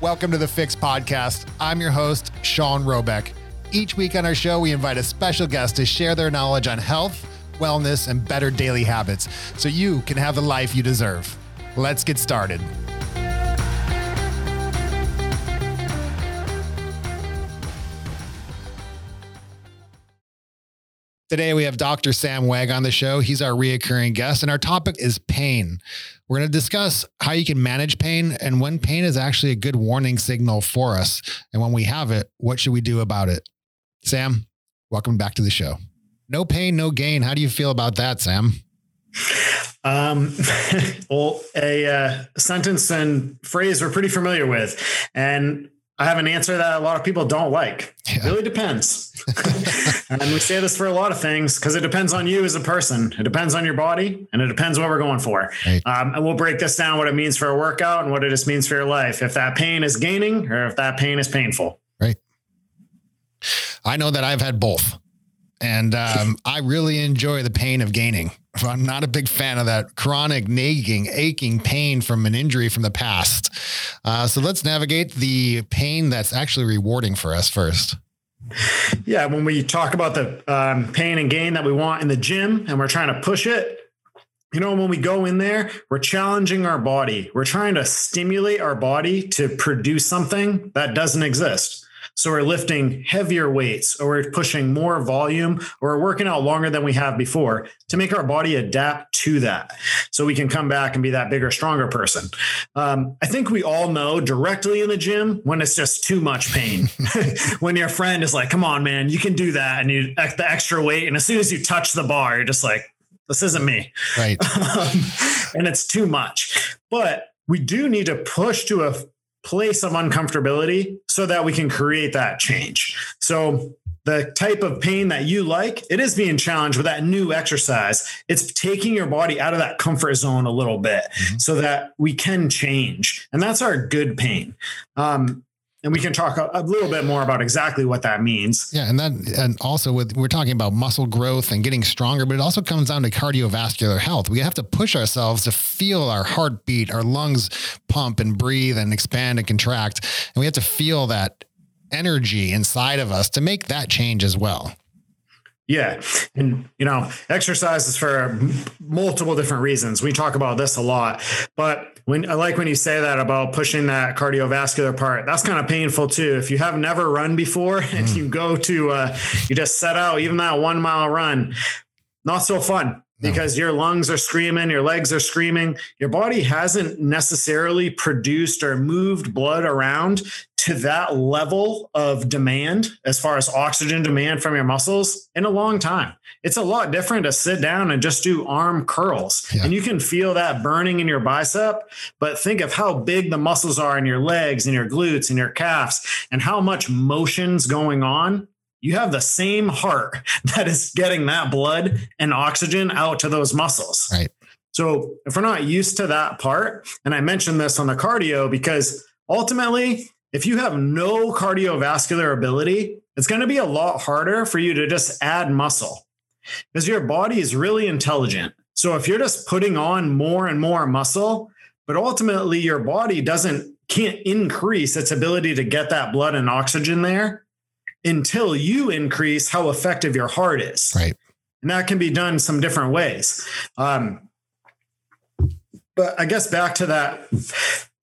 Welcome to the Fix Podcast. I'm your host, Sean Robek. Each week on our show, we invite a special guest to share their knowledge on health, wellness, and better daily habits so you can have the life you deserve. Let's get started. Today, we have Dr. Sam Wagg on the show. He's our reoccurring guest, and our topic is pain. We're going to discuss how you can manage pain and when pain is actually a good warning signal for us. And when we have it, what should we do about it? Sam, welcome back to the show. No pain, no gain. How do you feel about that, Sam? Um, well, a uh, sentence and phrase we're pretty familiar with. And I have an answer that a lot of people don't like. Yeah. It really depends. and we say this for a lot of things because it depends on you as a person. It depends on your body and it depends what we're going for. Right. Um, and we'll break this down what it means for a workout and what it just means for your life. If that pain is gaining or if that pain is painful. Right. I know that I've had both. And um, I really enjoy the pain of gaining. I'm not a big fan of that chronic nagging, aching pain from an injury from the past. Uh, so let's navigate the pain that's actually rewarding for us first. Yeah, when we talk about the um, pain and gain that we want in the gym and we're trying to push it, you know, when we go in there, we're challenging our body. We're trying to stimulate our body to produce something that doesn't exist. So we're lifting heavier weights or we're pushing more volume or we're working out longer than we have before to make our body adapt to that. So we can come back and be that bigger, stronger person. Um, I think we all know directly in the gym when it's just too much pain. when your friend is like, come on, man, you can do that. And you the extra weight. And as soon as you touch the bar, you're just like, this isn't me. Right. um, and it's too much. But we do need to push to a place of uncomfortability so that we can create that change. So the type of pain that you like, it is being challenged with that new exercise. It's taking your body out of that comfort zone a little bit mm-hmm. so that we can change. And that's our good pain. Um, and we can talk a, a, little bit more about exactly what that means. Yeah, and that and also with we're talking about muscle growth and getting stronger, but it also comes down to cardiovascular health. We have to push ourselves to feel our heartbeat, our lungs pump and breathe and expand and contract, and we have to feel that energy inside of us to make that change as well. Yeah. And, you know, exercise is for multiple different reasons. We talk about this a lot, but when I like when you say that about pushing that cardiovascular part, that's kind of painful too. If you have never run before and mm. you go to, uh, you just set out even that one mile run, not so fun because your lungs are screaming, your legs are screaming. Your body hasn't necessarily produced or moved blood around to that level of demand as far as oxygen demand from your muscles in a long time. It's a lot different to sit down and just do arm curls. Yeah. And you can feel that burning in your bicep, but think of how big the muscles are in your legs and your glutes and your calves and how much motion's going on. You have the same heart that is getting that blood and oxygen out to those muscles. Right. So if we're not used to that part, and I mentioned this on the cardio because ultimately if you have no cardiovascular ability, it's going to be a lot harder for you to just add muscle because your body is really intelligent. So if you're just putting on more and more muscle, but ultimately your body doesn't can't increase its ability to get that blood and oxygen there until you increase how effective your heart is. Right. And that can be done some different ways. Um, but I guess back to that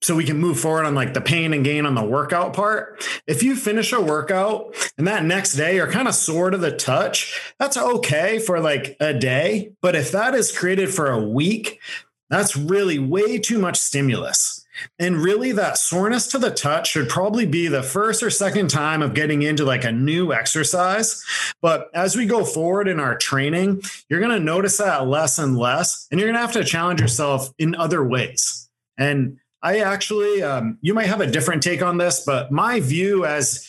so we can move forward on like the pain and gain on the workout part. If you finish a workout and that next day you're kind of sore to the touch, that's okay for like a day. But if that is created for a week, that's really way too much stimulus. And really, that soreness to the touch should probably be the first or second time of getting into like a new exercise. But as we go forward in our training, you're going to notice that less and less, and you're going to have to challenge yourself in other ways. And I actually, um, you might have a different take on this, but my view as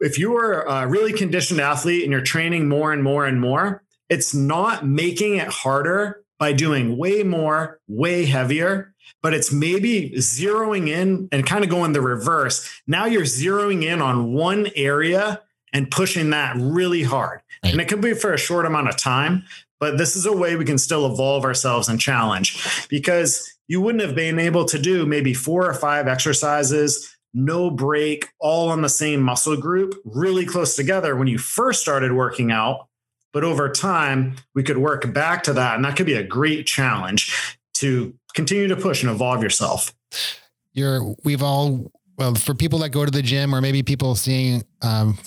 if you are a really conditioned athlete and you're training more and more and more, it's not making it harder by doing way more, way heavier, but it's maybe zeroing in and kind of going the reverse. Now you're zeroing in on one area and pushing that really hard. And it could be for a short amount of time, but this is a way we can still evolve ourselves and challenge because you wouldn't have been able to do maybe four or five exercises no break, all on the same muscle group, really close together when you first started working out. But over time, we could work back to that. And that could be a great challenge to continue to push and evolve yourself. You're, we've all, well, for people that go to the gym or maybe people seeing, um,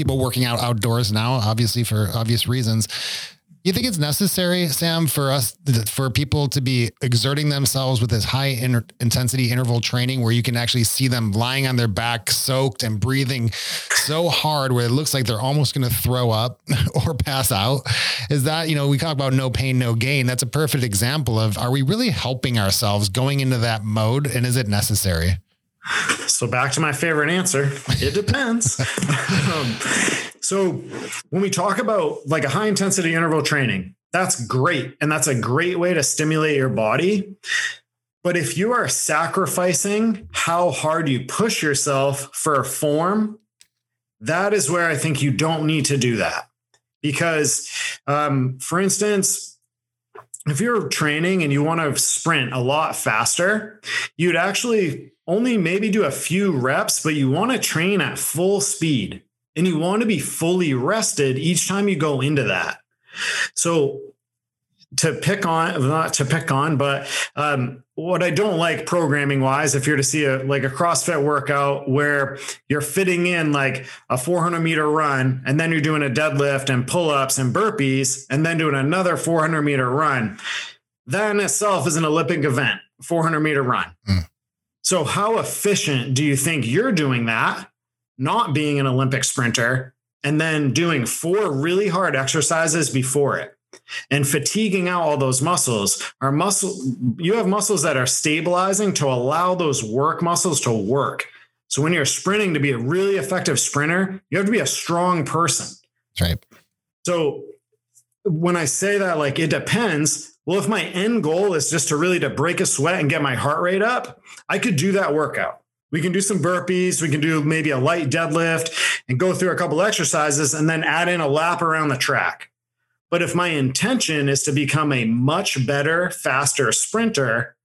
people working out outdoors now, obviously for obvious reasons, you think it's necessary, Sam, for us, for people to be exerting themselves with this high intensity interval training where you can actually see them lying on their back, soaked and breathing so hard where it looks like they're almost going to throw up or pass out? Is that, you know, we talk about no pain, no gain. That's a perfect example of are we really helping ourselves going into that mode and is it necessary? So back to my favorite answer. It depends. um, so when we talk about like a high intensity interval training, that's great. And that's a great way to stimulate your body. But if you are sacrificing how hard you push yourself for a form, that is where I think you don't need to do that. Because, um, for instance, if you're training and you want to sprint a lot faster, you'd actually only maybe do a few reps, but you want to train at full speed and you want to be fully rested each time you go into that. So to pick on not to pick on but um, what i don't like programming wise if you're to see a like a crossfit workout where you're fitting in like a 400 meter run and then you're doing a deadlift and pull-ups and burpees and then doing another 400 meter run that in itself is an olympic event 400 meter run mm. so how efficient do you think you're doing that not being an Olympic sprinter and then doing four really hard exercises before it and fatiguing out all those muscles are muscle you have muscles that are stabilizing to allow those work muscles to work. So when you're sprinting to be a really effective sprinter you have to be a strong person. That's right. So when i say that like it depends. Well if my end goal is just to really to break a sweat and get my heart rate up i could do that workout. We can do some burpees. We can do maybe a light deadlift and go through a couple exercises and then add in a lap around the track. But if my intention is to become a much better, faster sprinter,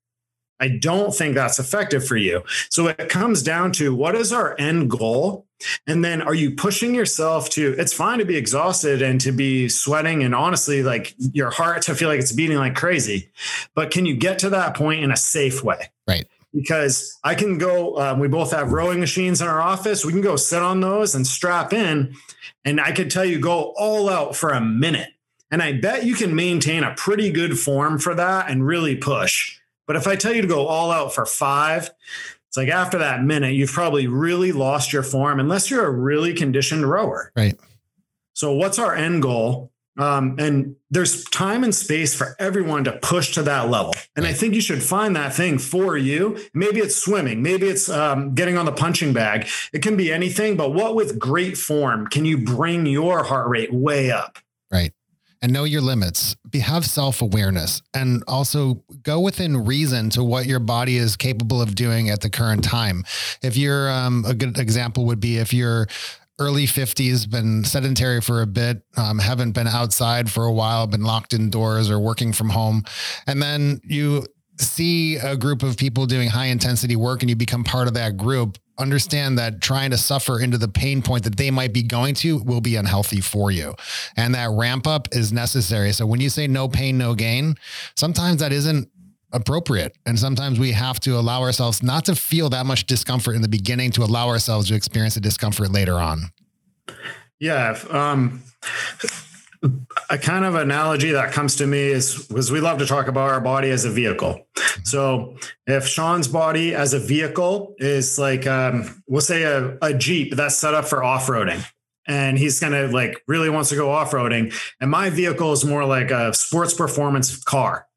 I don't think that's effective for you. So it comes down to what is our end goal? And then are you pushing yourself to, it's fine to be exhausted and to be sweating and honestly, like your heart to feel like it's beating like crazy. But can you get to that point in a safe way? Right because I can go. Um, we both have rowing machines in our office. We can go sit on those and strap in, and I could tell you go all out for a minute. And I bet you can maintain a pretty good form for that and really push. But if I tell you to go all out for five, it's like after that minute, you've probably really lost your form unless you're a really conditioned rower. Right. So, what's our end goal? Um, and there's time and space for everyone to push to that level. And I think you should find that thing for you. Maybe it's swimming, maybe it's um, getting on the punching bag. It can be anything, but what with great form can you bring your heart rate way up? Right. And know your limits. Be, have self awareness and also go within reason to what your body is capable of doing at the current time. If you're, um, a good example would be if you're early 50s, been sedentary for a bit, um, haven't been outside for a while, been locked indoors or working from home. And then you see a group of people doing high intensity work and you become part of that group. Understand that trying to suffer into the pain point that they might be going to will be unhealthy for you. And that ramp up is necessary. So when you say no pain, no gain, sometimes that isn't appropriate. And sometimes we have to allow ourselves not to feel that much discomfort in the beginning to allow ourselves to experience the discomfort later on. Yeah. Um, a kind of analogy that comes to me is because we love to talk about our body as a vehicle. So if Sean's body as a vehicle is like, um, we'll say a, a Jeep that's set up for off-roading and he's kind of like really wants to go off-roading. And my vehicle is more like a sports performance car.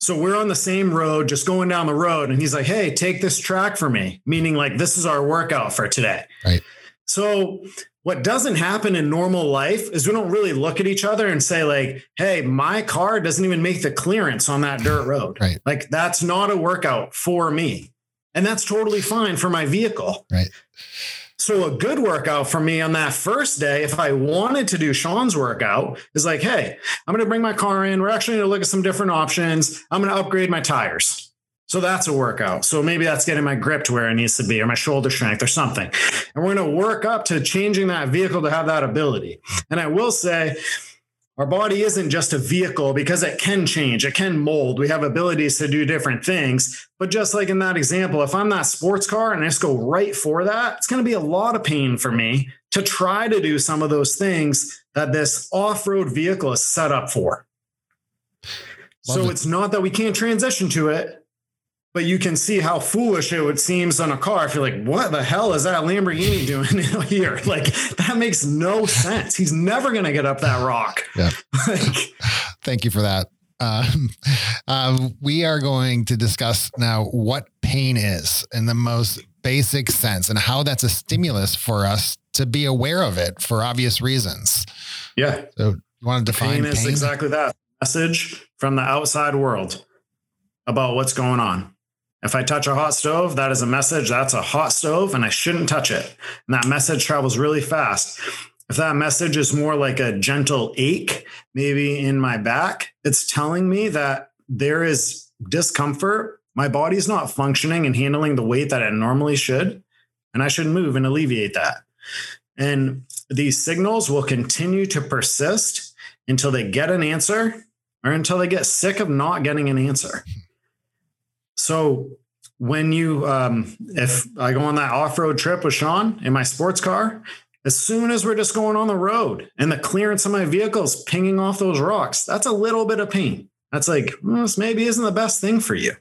So we're on the same road, just going down the road. And he's like, Hey, take this track for me, meaning like this is our workout for today. Right. So what doesn't happen in normal life is we don't really look at each other and say like hey my car doesn't even make the clearance on that dirt road right like that's not a workout for me and that's totally fine for my vehicle right so a good workout for me on that first day, if I wanted to do Sean's workout, is like, hey, I'm going to bring my car in. We're actually going to look at some different options. I'm going to upgrade my tires. So that's a workout. So maybe that's getting my grip to where it needs to be or my shoulder strength or something. And we're going to work up to changing that vehicle to have that ability. And I will say, our body isn't just a vehicle because it can change, it can mold. We have abilities to do different things. But just like in that example, if I'm that sports car and I just go right for that, it's going to be a lot of pain for me to try to do some of those things that this off road vehicle is set up for. Love so it. it's not that we can't transition to it, but you can see how foolish it would seems on a car if you're like, what the hell is that Lamborghini doing here? Like that makes no sense. He's never going to get up that rock. Yeah. like, Thank you for that. Um, um, we are going to discuss now what pain is in the most basic sense and how that's a stimulus for us to be aware of it for obvious reasons. Yeah. So you want to define pain? Pain is exactly that message from the outside world about what's going on. If I touch a hot stove, that is a message. That's a hot stove and I shouldn't touch it. And that message travels really fast. If that message is more like a gentle ache, maybe in my back, it's telling me that there is discomfort. My body's not functioning and handling the weight that it normally should. And I should move and alleviate that. And these signals will continue to persist until they get an answer or until they get sick of not getting an answer. So when you, um, if I go on that off road trip with Sean in my sports car, as soon as we're just going on the road and the clearance of my vehicle is pinging off those rocks, that's a little bit of pain. That's like, well, this maybe isn't the best thing for you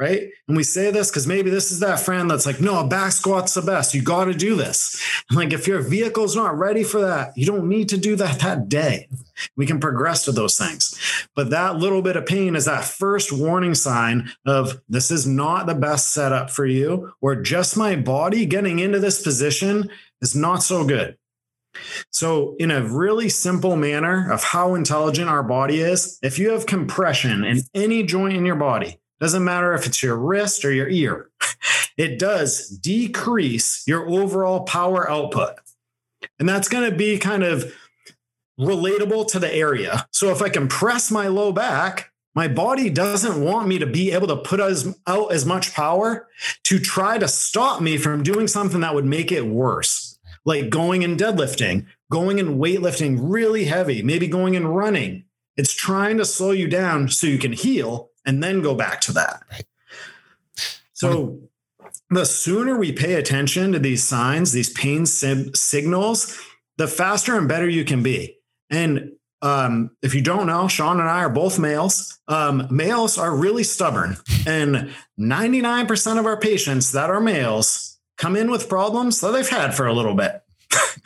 right? And we say this because maybe this is that friend that's like, no, a back squat's the best. You got to do this. And like, if your vehicle's not ready for that, you don't need to do that that day. We can progress to those things. But that little bit of pain is that first warning sign of this is not the best setup for you, or just my body getting into this position is not so good. So, in a really simple manner of how intelligent our body is, if you have compression in any joint in your body, doesn't matter if it's your wrist or your ear. It does decrease your overall power output. And that's going to be kind of relatable to the area. So if I compress my low back, my body doesn't want me to be able to put as, out as much power to try to stop me from doing something that would make it worse, like going and deadlifting, going and weightlifting really heavy, maybe going and running. It's trying to slow you down so you can heal and then go back to that. Right. So the sooner we pay attention to these signs, these pain sim- signals, the faster and better you can be. And um, if you don't know, Sean and I are both males. Um, males are really stubborn, and 99% of our patients that are males come in with problems that they've had for a little bit.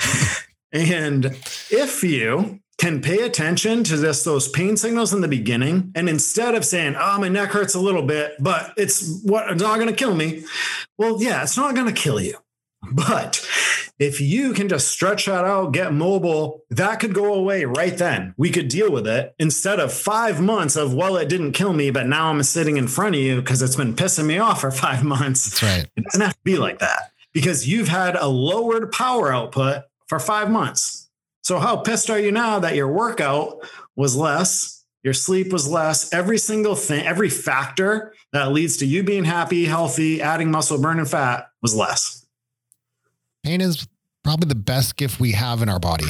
and if you can pay attention to just those pain signals in the beginning. And instead of saying, oh, my neck hurts a little bit, but it's what it's not going to kill me. Well, yeah, it's not going to kill you. But if you can just stretch that out, get mobile, that could go away right then. We could deal with it instead of five months of, well, it didn't kill me, but now I'm sitting in front of you because it's been pissing me off for five months. That's right. It doesn't have to be like that because you've had a lowered power output for five months so, how pissed are you now that your workout was less, your sleep was less, every single thing, every factor that leads to you being happy, healthy, adding muscle, burning fat was less? Pain is probably the best gift we have in our body.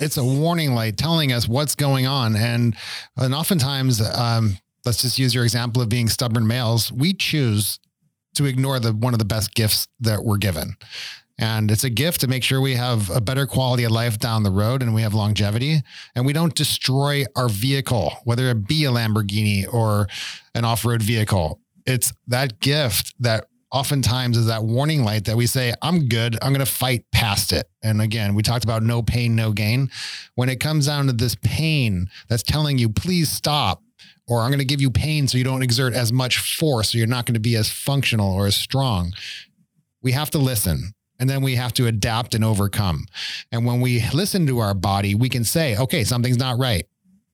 it's a warning light telling us what's going on. And, and oftentimes, um, let's just use your example of being stubborn males. We choose to ignore the one of the best gifts that we're given. And it's a gift to make sure we have a better quality of life down the road and we have longevity and we don't destroy our vehicle, whether it be a Lamborghini or an off road vehicle. It's that gift that oftentimes is that warning light that we say, I'm good. I'm going to fight past it. And again, we talked about no pain, no gain. When it comes down to this pain that's telling you, please stop, or I'm going to give you pain so you don't exert as much force, so you're not going to be as functional or as strong. We have to listen and then we have to adapt and overcome. And when we listen to our body, we can say, okay, something's not right.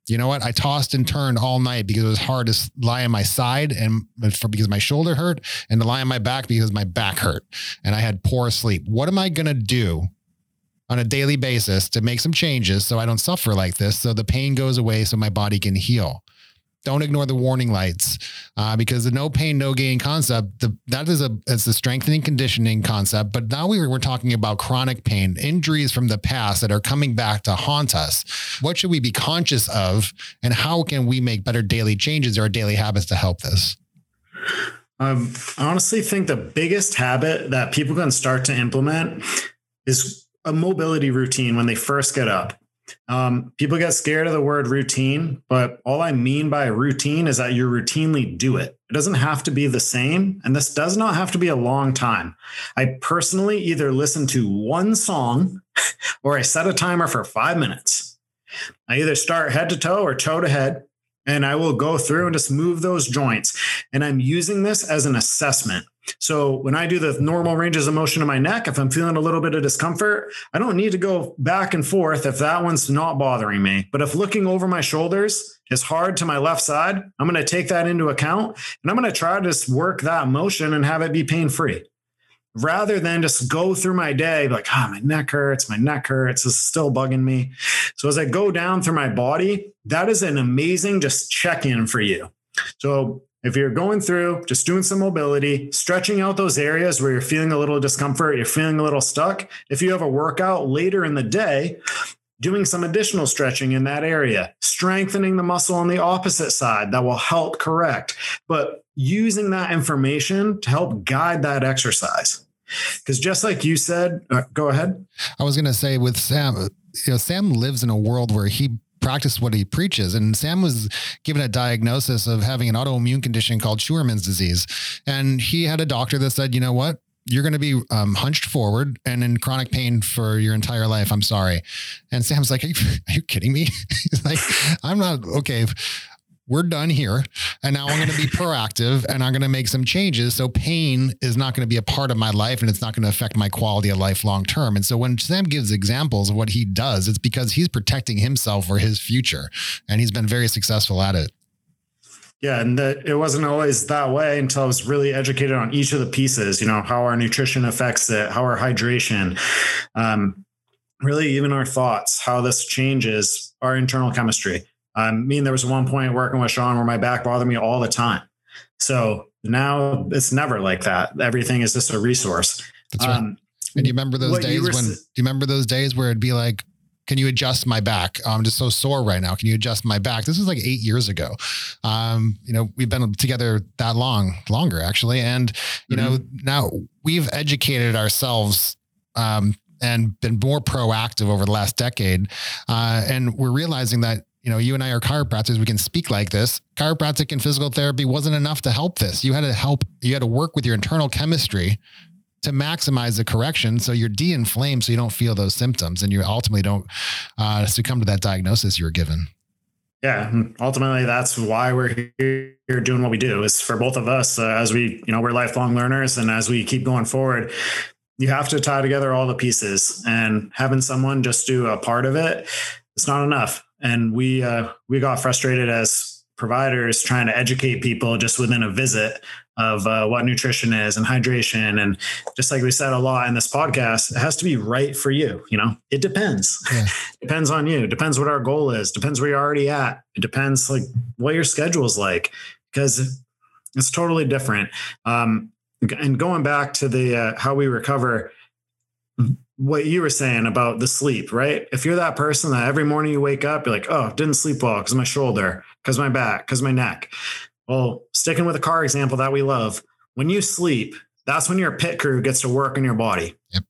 You know what? I tossed and turned all night because it was hard to lie on my side and for because my shoulder hurt and to lie on my back because my back hurt and I had poor sleep. What am I going to do on a daily basis to make some changes so I don't suffer like this so the pain goes away so my body can heal? Don't ignore the warning lights. uh, because the no pain, no gain concept, the, that is a, it's a strengthening conditioning concept. But now we we're talking about chronic pain, injuries from the past that are coming back to haunt us. What should we be conscious of and how can we make better daily changes or daily habits to help this? Um, I honestly think the biggest habit that people can start to implement is a mobility routine when they first get up. Um, people get scared of the word routine, but all I mean by routine is that you routinely do it. It doesn't have to be the same, and this does not have to be a long time. I personally either listen to one song or I set a timer for five minutes. I either start head to toe or toe to head, and I will go through and just move those joints. And I'm using this as an assessment. So when I do the normal ranges of motion in my neck, if I'm feeling a little bit of discomfort, I don't need to go back and forth if that one's not bothering me. But if looking over my shoulders is hard to my left side, I'm going to take that into account and I'm going to try to just work that motion and have it be pain free rather than just go through my day like, ah, oh, my neck hurts, my neck hurts, this is still bugging me. So as I go down through my body, that is an amazing just check in for you. So if you're going through, just doing some mobility, stretching out those areas where you're feeling a little discomfort, you're feeling a little stuck. If you have a workout later in the day, doing some additional stretching in that area, strengthening the muscle on the opposite side that will help correct, but using that information to help guide that exercise. Because just like you said, uh, go ahead. I was going to say with Sam, you know, Sam lives in a world where he practice what he preaches. And Sam was given a diagnosis of having an autoimmune condition called Scheuermann's disease. And he had a doctor that said, you know what? You're going to be um, hunched forward and in chronic pain for your entire life. I'm sorry. And Sam's like, Are you, are you kidding me? He's like, I'm not okay we're done here. And now I'm going to be proactive and I'm going to make some changes. So pain is not going to be a part of my life and it's not going to affect my quality of life long term. And so when Sam gives examples of what he does, it's because he's protecting himself for his future. And he's been very successful at it. Yeah, and that it wasn't always that way until I was really educated on each of the pieces. You know how our nutrition affects it, how our hydration, um, really even our thoughts, how this changes our internal chemistry. I mean, there was one point working with Sean where my back bothered me all the time. So now it's never like that. Everything is just a resource. That's right. Um, and do you remember those days when? Do you remember those days where it'd be like, "Can you adjust my back? I'm just so sore right now. Can you adjust my back?" This was like eight years ago. Um, you know, we've been together that long, longer actually, and you mm-hmm. know, now we've educated ourselves um, and been more proactive over the last decade. Uh, and we're realizing that you know, you and I are chiropractors. We can speak like this. Chiropractic and physical therapy wasn't enough to help this. You had to help, you had to work with your internal chemistry to maximize the correction so you're de-inflamed so you don't feel those symptoms and you ultimately don't uh, succumb to that diagnosis you were given. Yeah, ultimately that's why we're here doing what we do is for both of us uh, as we, you know, we're lifelong learners and as we keep going forward, you have to tie together all the pieces and having someone just do a part of it, it's not enough and we uh, we got frustrated as providers trying to educate people just within a visit of uh, what nutrition is and hydration. And just like we said a lot in this podcast it has to be right for you you know? It depends. Yeah. depends on you. Depends what our goal is. Depends where you're already at. It depends like what your schedule is like. Because it's totally different. Um, and going back to the uh, how we recover what you were saying about the sleep, right? If you're that person that every morning you wake up, you're like, oh, didn't sleep well because my shoulder, because my back, because my neck. Well, sticking with a car example that we love, when you sleep, that's when your pit crew gets to work in your body. Yep.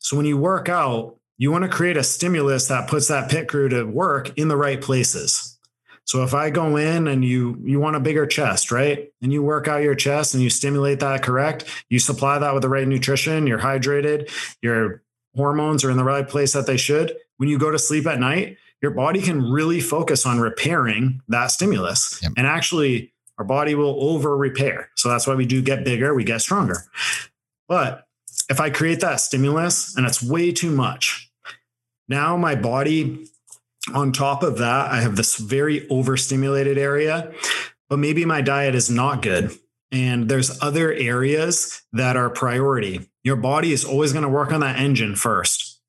So when you work out, you want to create a stimulus that puts that pit crew to work in the right places. So if I go in and you you want a bigger chest, right? And you work out your chest and you stimulate that correct, you supply that with the right nutrition, you're hydrated, you're hormones are in the right place that they should, when you go to sleep at night, your body can really focus on repairing that stimulus. Yep. And actually, our body will over repair. So that's why we do get bigger, we get stronger. But if I create that stimulus and it's way too much, now my body, on top of that, I have this very overstimulated area, but maybe my diet is not good. And there's other areas that are priority your body is always going to work on that engine first.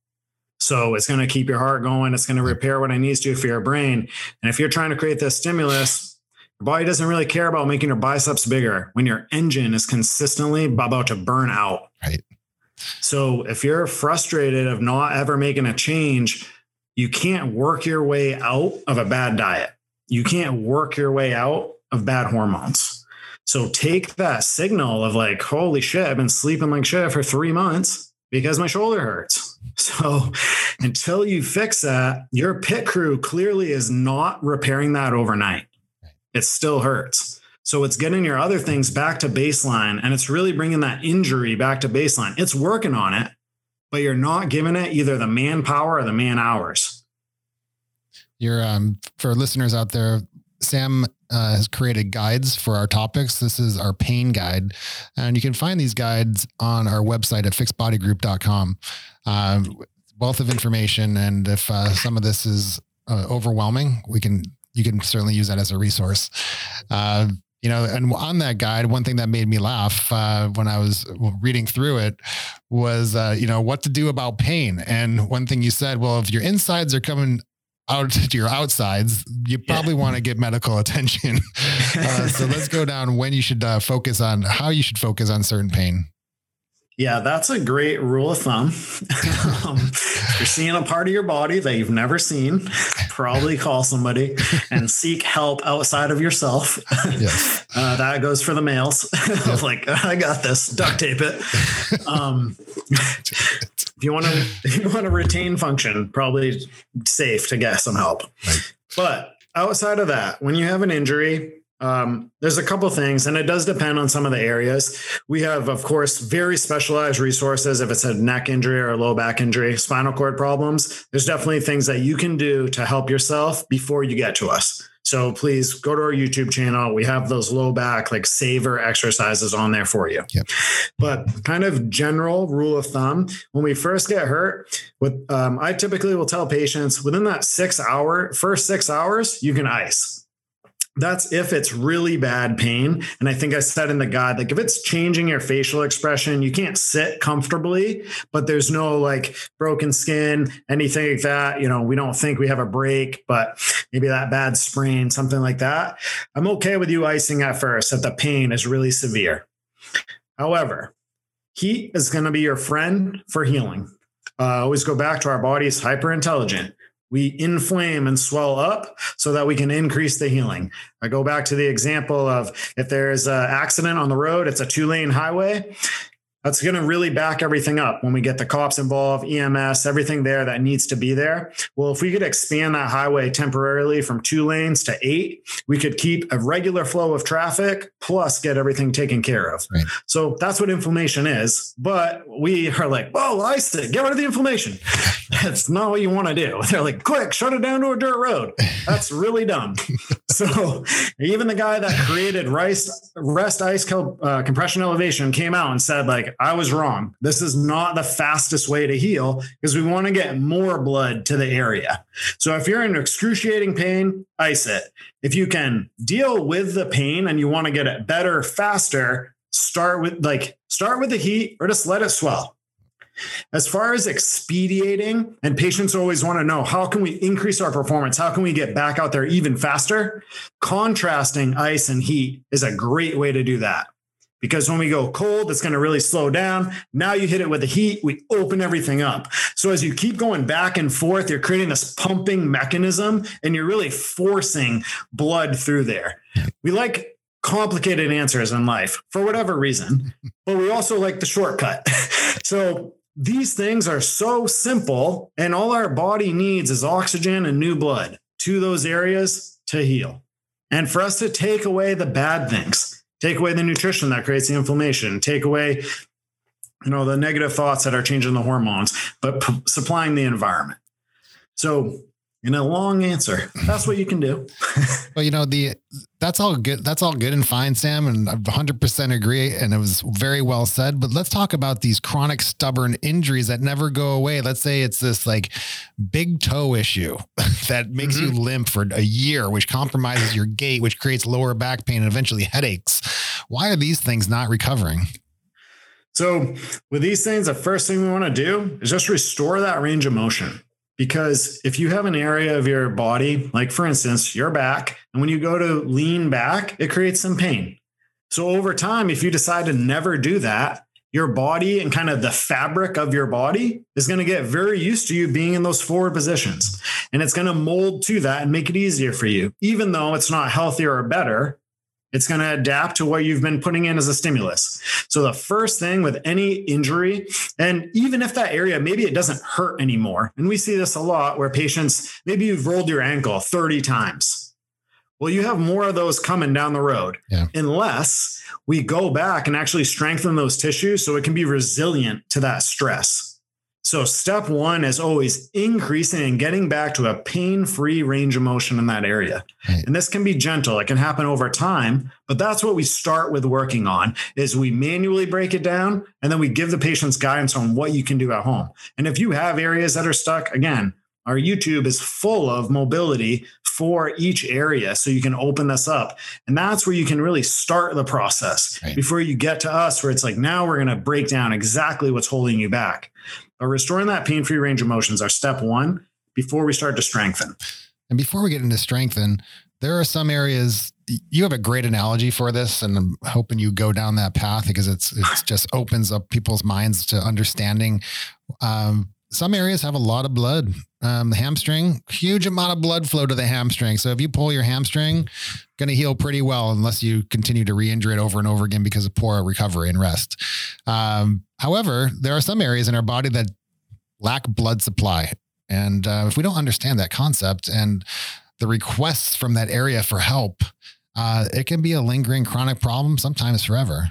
So it's going to keep your heart going. It's going to repair what it needs to for your brain. And if you're trying to create this stimulus, your body doesn't really care about making your biceps bigger when your engine is consistently about to burn out. Right. So if you're frustrated of not ever making a change, you can't work your way out of a bad diet. You can't work your way out of bad hormones. So take that signal of like, holy shit, I've been sleeping like shit for three months because my shoulder hurts. So until you fix that, your pit crew clearly is not repairing that overnight. It still hurts. So it's getting your other things back to baseline and it's really bringing that injury back to baseline. It's working on it, but you're not giving it either the manpower or the man hours. You're um, for listeners out there, Sam uh, has created guides for our topics. This is our pain guide. And you can find these guides on our website at fixbodygroup.com. Uh, wealth of information. And if uh, some of this is uh, overwhelming, we can, you can certainly use that as a resource. Uh, you know, and on that guide, one thing that made me laugh uh, when I was reading through it was, you know, what to do about pain. And one thing you said, well, if your insides are coming out to your outsides, you probably yeah. want to get medical attention. uh, so let's go down when you should uh, focus on how you should focus on certain pain. Yeah, that's a great rule of thumb. um, you're seeing a part of your body that you've never seen, probably call somebody and seek help outside of yourself. Yes. Uh, that goes for the males. Yep. like, I got this, duct tape it. Um, if you want to, if you want to retain function, probably safe to get some help. Right. But outside of that, when you have an injury, um, there's a couple things, and it does depend on some of the areas. We have, of course, very specialized resources. If it's a neck injury or a low back injury, spinal cord problems, there's definitely things that you can do to help yourself before you get to us. So please go to our YouTube channel. We have those low back, like saver exercises on there for you. Yep. But kind of general rule of thumb when we first get hurt, with um, I typically will tell patients within that six hour, first six hours, you can ice that's if it's really bad pain. And I think I said in the guide, like if it's changing your facial expression, you can't sit comfortably, but there's no like broken skin, anything like that. You know, we don't think we have a break, but maybe that bad sprain, something like that. I'm okay with you icing at first if the pain is really severe. However, heat is going to be your friend for healing. Uh, always go back to our body is hyper intelligent we inflame and swell up so that we can increase the healing. I go back to the example of if there's an accident on the road, it's a two lane highway. That's going to really back everything up when we get the cops involved, EMS, everything there that needs to be there. Well, if we could expand that highway temporarily from two lanes to eight, we could keep a regular flow of traffic plus get everything taken care of. Right. So that's what inflammation is. But we are like, whoa, I said, get rid of the inflammation. That's not what you want to do. They're like, quick, shut it down to a dirt road. That's really dumb. so even the guy that created rest, rest ice uh, compression elevation came out and said, like, I was wrong. This is not the fastest way to heal because we want to get more blood to the area. So if you're in excruciating pain, ice it. If you can deal with the pain and you want to get it better faster, start with like start with the heat or just let it swell. As far as expediating, and patients always want to know how can we increase our performance? How can we get back out there even faster? Contrasting ice and heat is a great way to do that because when we go cold, it's going to really slow down. Now you hit it with the heat, we open everything up. So as you keep going back and forth, you're creating this pumping mechanism and you're really forcing blood through there. We like complicated answers in life for whatever reason, but we also like the shortcut. so these things are so simple, and all our body needs is oxygen and new blood to those areas to heal. And for us to take away the bad things take away the nutrition that creates the inflammation, take away you know the negative thoughts that are changing the hormones, but p- supplying the environment. So in a long answer, that's what you can do. well, you know, the that's all good. That's all good and fine, Sam, and I 100% agree. And it was very well said. But let's talk about these chronic, stubborn injuries that never go away. Let's say it's this like big toe issue that makes mm-hmm. you limp for a year, which compromises your gait, which creates lower back pain and eventually headaches. Why are these things not recovering? So, with these things, the first thing we want to do is just restore that range of motion. Because if you have an area of your body, like for instance, your back, and when you go to lean back, it creates some pain. So over time, if you decide to never do that, your body and kind of the fabric of your body is going to get very used to you being in those forward positions. And it's going to mold to that and make it easier for you. Even though it's not healthier or better, it's going to adapt to what you've been putting in as a stimulus. So, the first thing with any injury, and even if that area maybe it doesn't hurt anymore, and we see this a lot where patients maybe you've rolled your ankle 30 times. Well, you have more of those coming down the road, yeah. unless we go back and actually strengthen those tissues so it can be resilient to that stress. So, step one is always increasing and getting back to a pain free range of motion in that area. Right. And this can be gentle, it can happen over time, but that's what we start with working on is we manually break it down and then we give the patients guidance on what you can do at home. And if you have areas that are stuck, again, our YouTube is full of mobility for each area. So you can open this up. And that's where you can really start the process right. before you get to us, where it's like, now we're going to break down exactly what's holding you back. But restoring that pain free range of motions are step one before we start to strengthen. And before we get into strengthen, there are some areas you have a great analogy for this, and I'm hoping you go down that path because it's it just opens up people's minds to understanding. Um, some areas have a lot of blood. Um, the hamstring, huge amount of blood flow to the hamstring. So if you pull your hamstring, going to heal pretty well unless you continue to re-injure it over and over again because of poor recovery and rest. Um, however, there are some areas in our body that lack blood supply, and uh, if we don't understand that concept and the requests from that area for help, uh, it can be a lingering chronic problem, sometimes forever.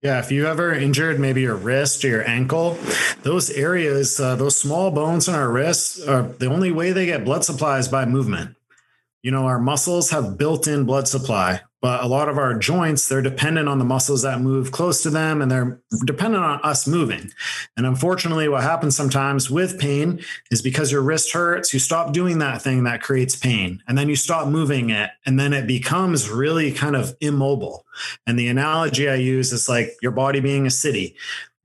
Yeah, if you ever injured maybe your wrist or your ankle, those areas, uh, those small bones in our wrists, are the only way they get blood supply is by movement. You know, our muscles have built in blood supply, but a lot of our joints, they're dependent on the muscles that move close to them and they're dependent on us moving. And unfortunately, what happens sometimes with pain is because your wrist hurts, you stop doing that thing that creates pain and then you stop moving it. And then it becomes really kind of immobile. And the analogy I use is like your body being a city.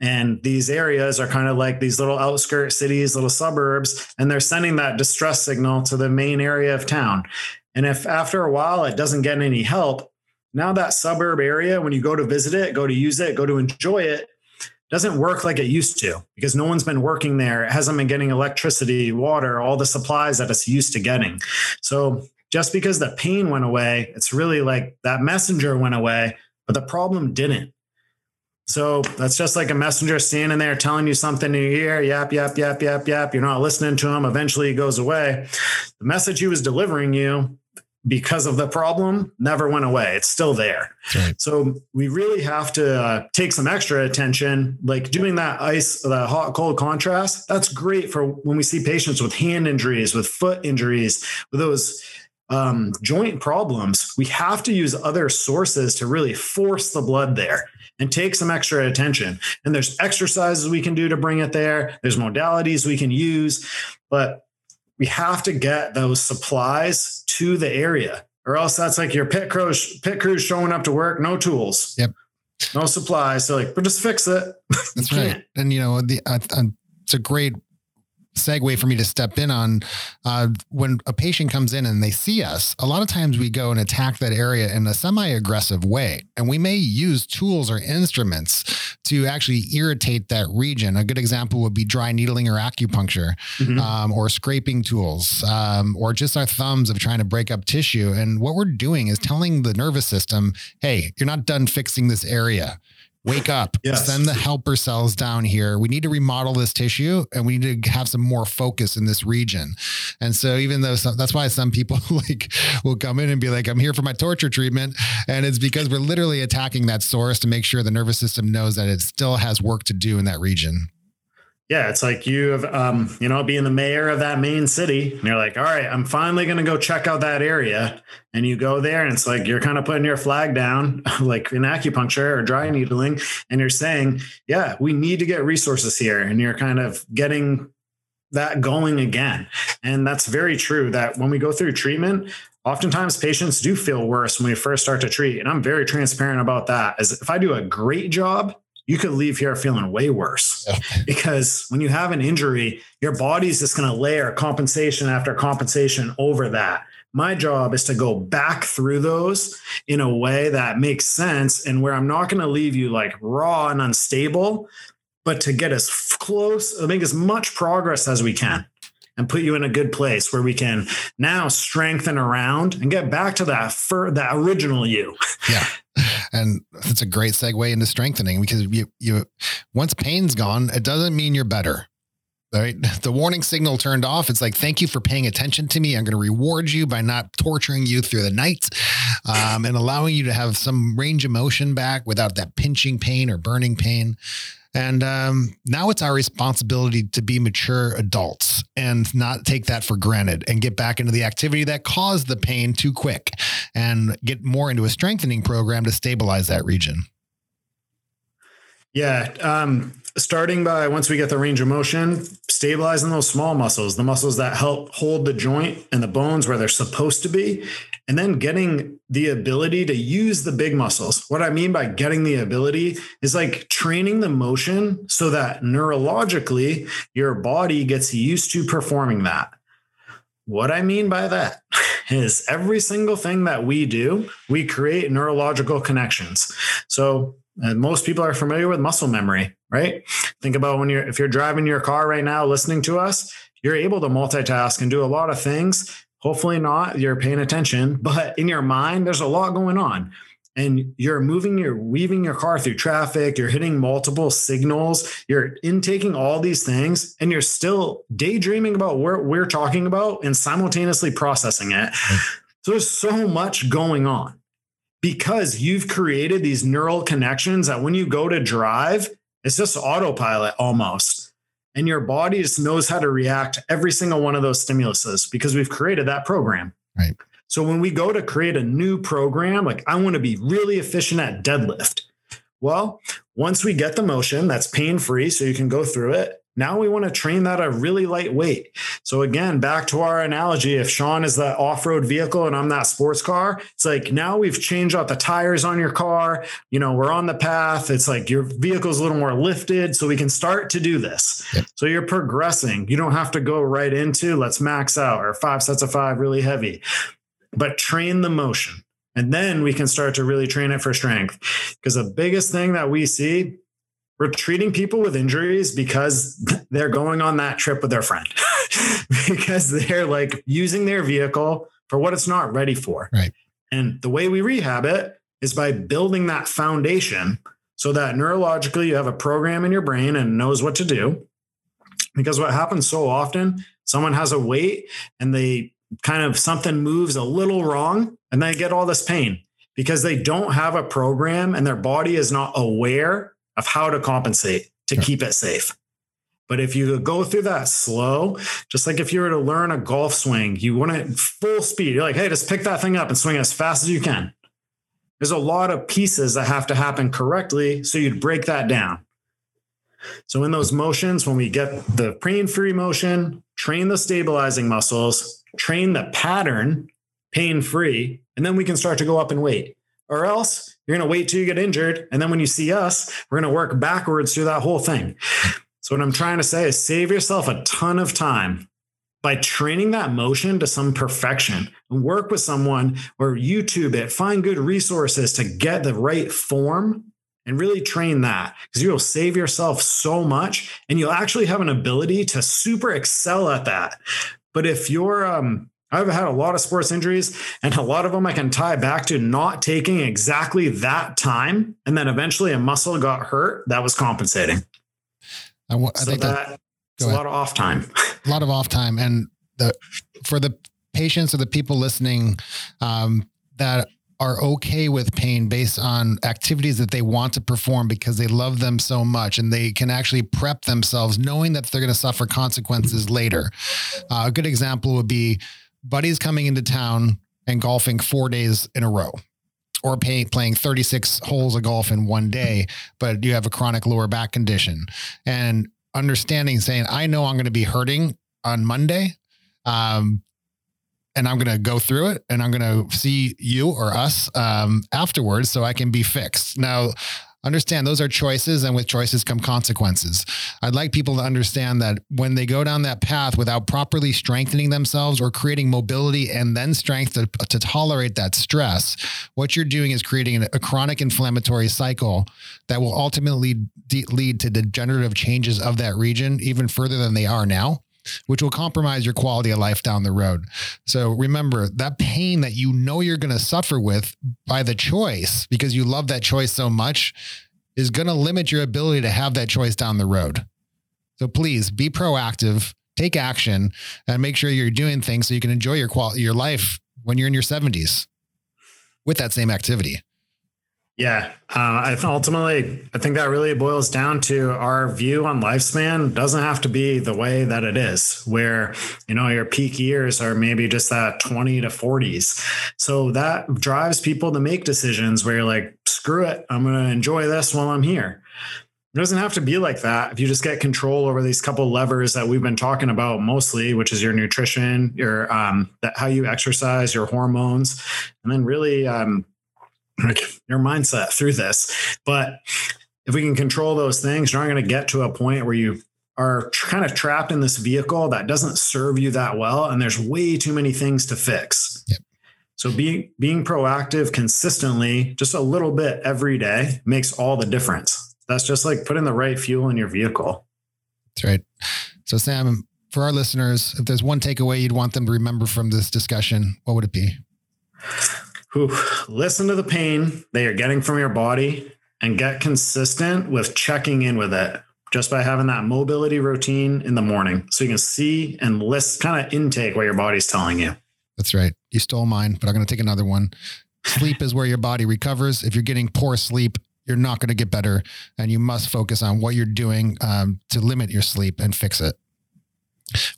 And these areas are kind of like these little outskirt cities, little suburbs, and they're sending that distress signal to the main area of town. And if after a while it doesn't get any help, now that suburb area, when you go to visit it, go to use it, go to enjoy it, doesn't work like it used to because no one's been working there. It hasn't been getting electricity, water, all the supplies that it's used to getting. So just because the pain went away, it's really like that messenger went away, but the problem didn't. So that's just like a messenger standing there telling you something in your ear, yap, yap, yap, yap, yap. You're not listening to him. Eventually he goes away. The message he was delivering you because of the problem never went away. It's still there. Right. So we really have to uh, take some extra attention, like doing that ice, that hot cold contrast. That's great for when we see patients with hand injuries, with foot injuries, with those um, joint problems. We have to use other sources to really force the blood there and take some extra attention. And there's exercises we can do to bring it there. There's modalities we can use, but we have to get those supplies to the area, or else that's like your pit crew pit crew showing up to work, no tools. Yep. No supplies. So like, but just fix it. That's right. And you know, the uh, uh, it's a great segue for me to step in on uh, when a patient comes in and they see us a lot of times we go and attack that area in a semi-aggressive way. And we may use tools or instruments to actually irritate that region. A good example would be dry needling or acupuncture mm-hmm. um, or scraping tools um, or just our thumbs of trying to break up tissue. And what we're doing is telling the nervous system hey you're not done fixing this area wake up, yes. send the helper cells down here. We need to remodel this tissue and we need to have some more focus in this region. And so, even though some, that's why some people like will come in and be like, I'm here for my torture treatment. And it's because we're literally attacking that source to make sure the nervous system knows that it still has work to do in that region yeah, it's like you have, um, you know, being the mayor of that main city, and you're like, all right, I'm finally going to go check out that area. And you go there, and it's like you're kind of putting your flag down, like in acupuncture or dry needling, and you're saying, yeah, we need to get resources here. And you're kind of getting that going again. And that's very true that when we go through treatment, oftentimes patients do feel worse when we first start to treat. And I'm very transparent about that. As if I do a great job, you could leave here feeling way worse yeah. because when you have an injury, your body's just going to layer compensation after compensation over that. My job is to go back through those in a way that makes sense and where I'm not going to leave you like raw and unstable, but to get as close, uh, make as much progress as we can and put you in a good place where we can now strengthen around and get back to that for that original you. Yeah. And it's a great segue into strengthening because you you once pain's gone, it doesn't mean you're better. Right. The warning signal turned off. It's like, thank you for paying attention to me. I'm going to reward you by not torturing you through the night um, and allowing you to have some range of motion back without that pinching pain or burning pain. And um, now it's our responsibility to be mature adults and not take that for granted and get back into the activity that caused the pain too quick and get more into a strengthening program to stabilize that region. Yeah. Um, starting by once we get the range of motion, stabilizing those small muscles, the muscles that help hold the joint and the bones where they're supposed to be, and then getting the ability to use the big muscles. What I mean by getting the ability is like training the motion so that neurologically your body gets used to performing that. What I mean by that is every single thing that we do, we create neurological connections. So, uh, most people are familiar with muscle memory, right? Think about when you're if you're driving your car right now listening to us, you're able to multitask and do a lot of things Hopefully not. You're paying attention, but in your mind, there's a lot going on. And you're moving, you're weaving your car through traffic, you're hitting multiple signals, you're intaking all these things, and you're still daydreaming about what we're talking about and simultaneously processing it. So there's so much going on because you've created these neural connections that when you go to drive, it's just autopilot almost and your body just knows how to react to every single one of those stimuluses because we've created that program. Right. So when we go to create a new program, like I want to be really efficient at deadlift. Well, once we get the motion that's pain free, so you can go through it, now we want to train that at really lightweight. So again, back to our analogy, if Sean is the off-road vehicle and I'm that sports car, it's like now we've changed out the tires on your car. You know, we're on the path. It's like your vehicle's a little more lifted, so we can start to do this. Yep. So you're progressing. You don't have to go right into let's max out or five sets of five really heavy, but train the motion. And then we can start to really train it for strength. Because the biggest thing that we see we're treating people with injuries because they're going on that trip with their friend because they're like using their vehicle for what it's not ready for. Right. And the way we rehab it is by building that foundation so that neurologically you have a program in your brain and knows what to do. Because what happens so often, someone has a weight and they kind of something moves a little wrong and they get all this pain because they don't have a program and their body is not aware of how to compensate to keep it safe. But if you go through that slow, just like if you were to learn a golf swing, you want it full speed. You're like, hey, just pick that thing up and swing as fast as you can. There's a lot of pieces that have to happen correctly. So you'd break that down. So in those motions, when we get the pain free motion, train the stabilizing muscles, train the pattern pain free, and then we can start to go up in weight. Or else you're going to wait till you get injured. And then when you see us, we're going to work backwards through that whole thing. So, what I'm trying to say is save yourself a ton of time by training that motion to some perfection and work with someone or YouTube it, find good resources to get the right form and really train that because you'll save yourself so much and you'll actually have an ability to super excel at that. But if you're um, I've had a lot of sports injuries, and a lot of them I can tie back to not taking exactly that time. And then eventually a muscle got hurt that was compensating. I, I so think that, that's a lot of off time. a lot of off time. And the for the patients or the people listening um, that are okay with pain based on activities that they want to perform because they love them so much and they can actually prep themselves knowing that they're going to suffer consequences later. Uh, a good example would be buddies coming into town and golfing four days in a row or pay, playing 36 holes of golf in one day, but you have a chronic lower back condition and understanding saying, I know I'm going to be hurting on Monday. Um, and I'm going to go through it and I'm going to see you or us um, afterwards so I can be fixed. Now, understand those are choices and with choices come consequences. I'd like people to understand that when they go down that path without properly strengthening themselves or creating mobility and then strength to, to tolerate that stress, what you're doing is creating a chronic inflammatory cycle that will ultimately de- lead to degenerative changes of that region even further than they are now which will compromise your quality of life down the road. So remember that pain that you know you're going to suffer with by the choice because you love that choice so much is going to limit your ability to have that choice down the road. So please be proactive, take action and make sure you're doing things so you can enjoy your quality your life when you're in your 70s with that same activity. Yeah, uh, I ultimately I think that really boils down to our view on lifespan doesn't have to be the way that it is, where you know your peak years are maybe just that twenty to forties. So that drives people to make decisions where you're like, screw it, I'm going to enjoy this while I'm here. It doesn't have to be like that. If you just get control over these couple levers that we've been talking about mostly, which is your nutrition, your um, that how you exercise, your hormones, and then really um, like your mindset through this. But if we can control those things, you're not going to get to a point where you are kind of trapped in this vehicle that doesn't serve you that well, and there's way too many things to fix. Yep. So being being proactive consistently, just a little bit every day, makes all the difference. That's just like putting the right fuel in your vehicle. That's right. So Sam, for our listeners, if there's one takeaway you'd want them to remember from this discussion, what would it be? Who listen to the pain they are getting from your body and get consistent with checking in with it just by having that mobility routine in the morning so you can see and list kind of intake what your body's telling you. That's right. You stole mine, but I'm going to take another one. Sleep is where your body recovers. If you're getting poor sleep, you're not going to get better. And you must focus on what you're doing um, to limit your sleep and fix it.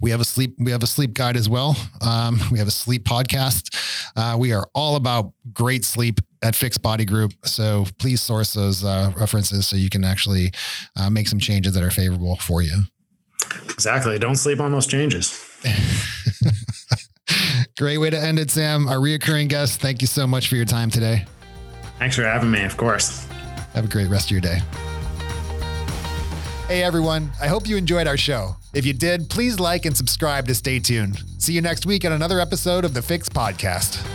We have a sleep. We have a sleep guide as well. Um, we have a sleep podcast. Uh, we are all about great sleep at Fix Body Group. So please source those uh, references so you can actually uh, make some changes that are favorable for you. Exactly. Don't sleep on those changes. Great way to end it, Sam. Our reoccurring guest. Thank you so much for your time today. Thanks for having me. Of course. Have a great rest of your day. Hey everyone, I hope you enjoyed our show. If you did, please like and subscribe to stay tuned. See you next week on another episode of the Fix Podcast.